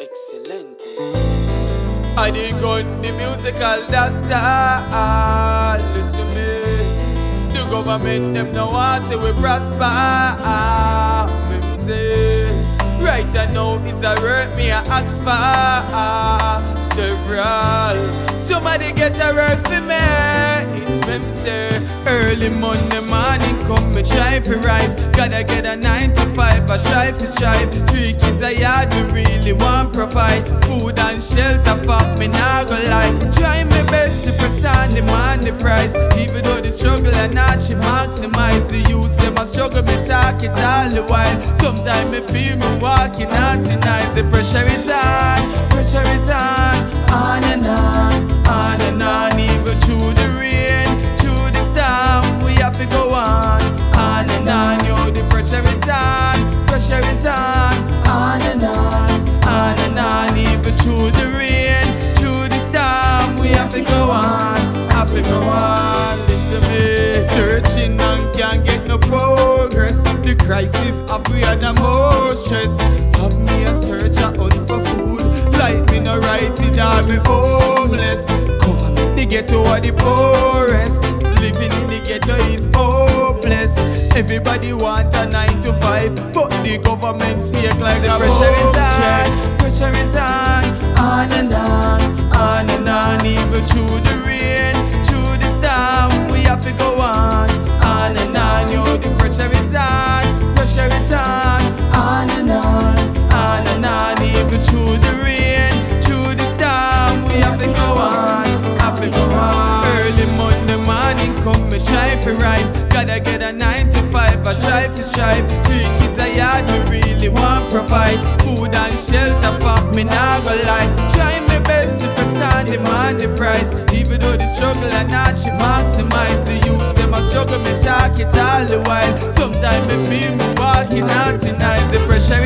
Excellent. Adigun the musical doctor. Listen me. The government them now want say we prosper. Say. Right I know it's a work me a ask for several. Somebody get a work for me. Me say. Early Monday morning come me try for rise. Gotta get a 9 to 5, a strive for strive. Three kids a yard we really want provide. Food and shelter for me nah go lie. Try my best to press on demand the price. Even though the struggle and not she maximize the youth, them a struggle me talk it all the while. Sometimes me feel me walking out tonight. The pressure is on, pressure is on on, crisis we are the most stress. Have me a search a hunt for food. Like me no right it or me homeless. Government the ghetto are the poorest. Living in the ghetto is hopeless. Everybody want a nine to five, but the government's fake like the pressure is I. Three kids a yard, we really want provide food and shelter for me. Nah go lie, try my best to press on demand the price. Even though the struggle and not she maximize the youth, them a struggle me talk it all the while. Sometimes me feel me walking out tonight. The pressure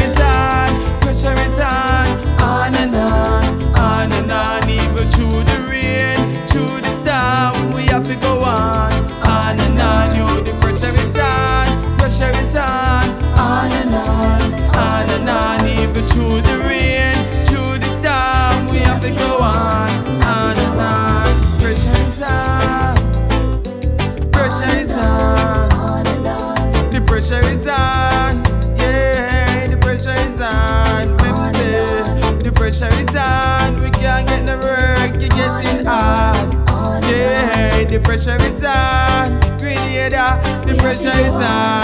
pressure is on, yeah, the pressure is on. Me say, the pressure is on, we can't get no work, you're getting hard. Yeah, the pressure is on, Grenada, the pressure is on.